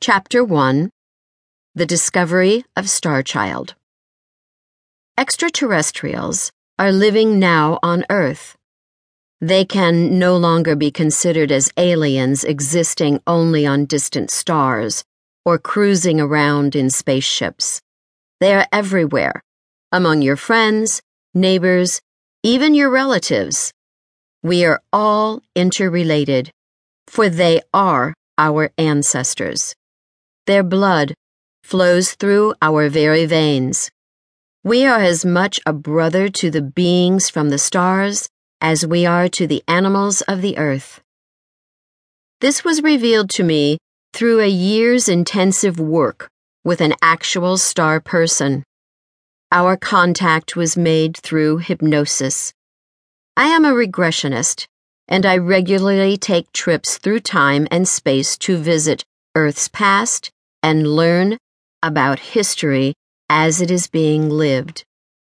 Chapter 1 The Discovery of Starchild. Extraterrestrials are living now on Earth. They can no longer be considered as aliens existing only on distant stars or cruising around in spaceships. They are everywhere, among your friends, neighbors, even your relatives. We are all interrelated, for they are our ancestors. Their blood flows through our very veins. We are as much a brother to the beings from the stars as we are to the animals of the earth. This was revealed to me through a year's intensive work with an actual star person. Our contact was made through hypnosis. I am a regressionist, and I regularly take trips through time and space to visit Earth's past and learn about history as it is being lived.